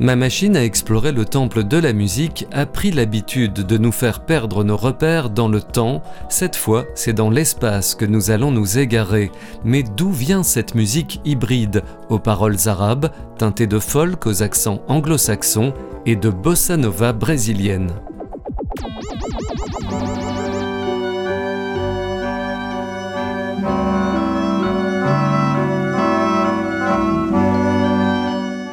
Ma machine à explorer le temple de la musique a pris l'habitude de nous faire perdre nos repères dans le temps. Cette fois, c'est dans l'espace que nous allons nous égarer. Mais d'où vient cette musique hybride, aux paroles arabes, teintée de folk aux accents anglo-saxons et de bossa nova brésilienne?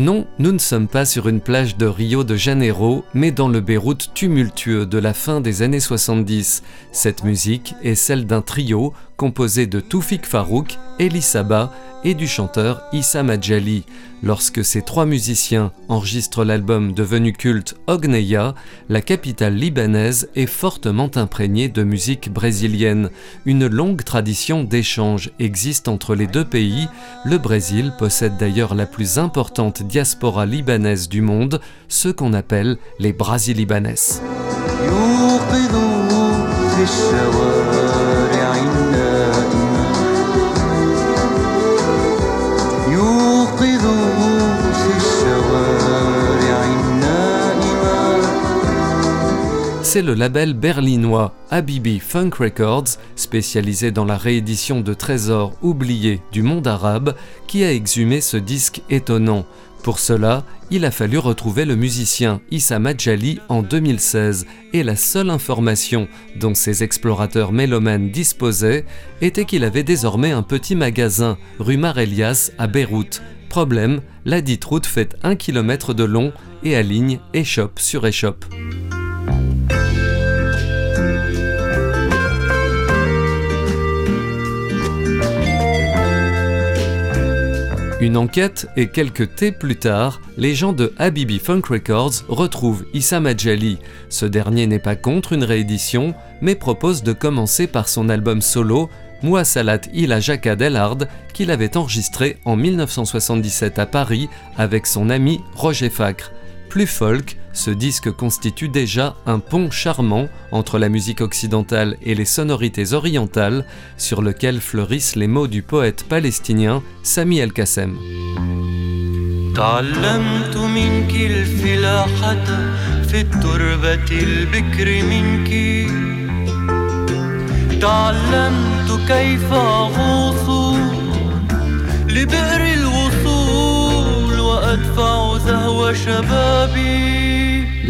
Non, nous ne sommes pas sur une plage de Rio de Janeiro, mais dans le Beyrouth tumultueux de la fin des années 70. Cette musique est celle d'un trio composé de Toufik Farouk, Elie Saba et du chanteur Issa Majali. Lorsque ces trois musiciens enregistrent l'album devenu culte Ogneya, la capitale libanaise est fortement imprégnée de musique brésilienne. Une longue tradition d'échange existe entre les deux pays. Le Brésil possède d'ailleurs la plus importante diaspora libanaise du monde, ce qu'on appelle les Brasilibanes. C'est le label berlinois Habibi Funk Records, spécialisé dans la réédition de trésors oubliés du monde arabe, qui a exhumé ce disque étonnant. Pour cela, il a fallu retrouver le musicien Issa Majali en 2016 et la seule information dont ces explorateurs mélomanes disposaient était qu'il avait désormais un petit magasin rue Mar Elias à Beyrouth. Problème, la dite route fait un kilomètre de long et aligne échoppe sur échoppe. Une enquête et quelques thés plus tard, les gens de Habibi Funk Records retrouvent Issa Majali. Ce dernier n'est pas contre une réédition, mais propose de commencer par son album solo Salat Ila Jaka Delhard qu'il avait enregistré en 1977 à Paris avec son ami Roger Facre. Plus folk, ce disque constitue déjà un pont charmant entre la musique occidentale et les sonorités orientales sur lequel fleurissent les mots du poète palestinien Sami El-Kassem.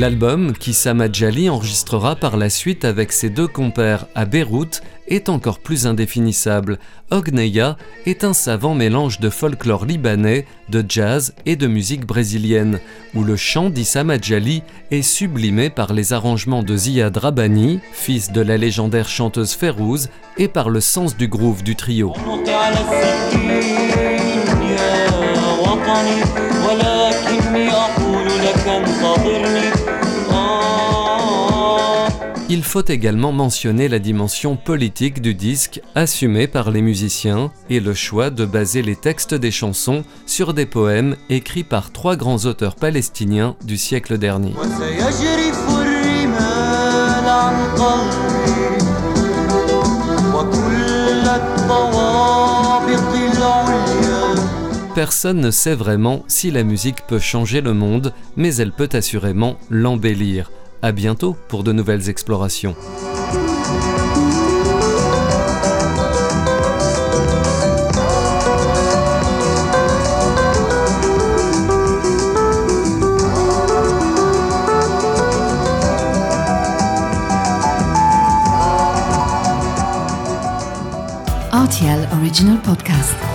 L'album, qu'Issa Majali enregistrera par la suite avec ses deux compères à Beyrouth, est encore plus indéfinissable. Ogneya est un savant mélange de folklore libanais, de jazz et de musique brésilienne, où le chant d'Issa Majali est sublimé par les arrangements de Ziad Rabani, fils de la légendaire chanteuse Férouz, et par le sens du groove du trio. Il faut également mentionner la dimension politique du disque assumée par les musiciens et le choix de baser les textes des chansons sur des poèmes écrits par trois grands auteurs palestiniens du siècle dernier. Personne ne sait vraiment si la musique peut changer le monde, mais elle peut assurément l'embellir. À bientôt pour de nouvelles explorations. RTL Original Podcast.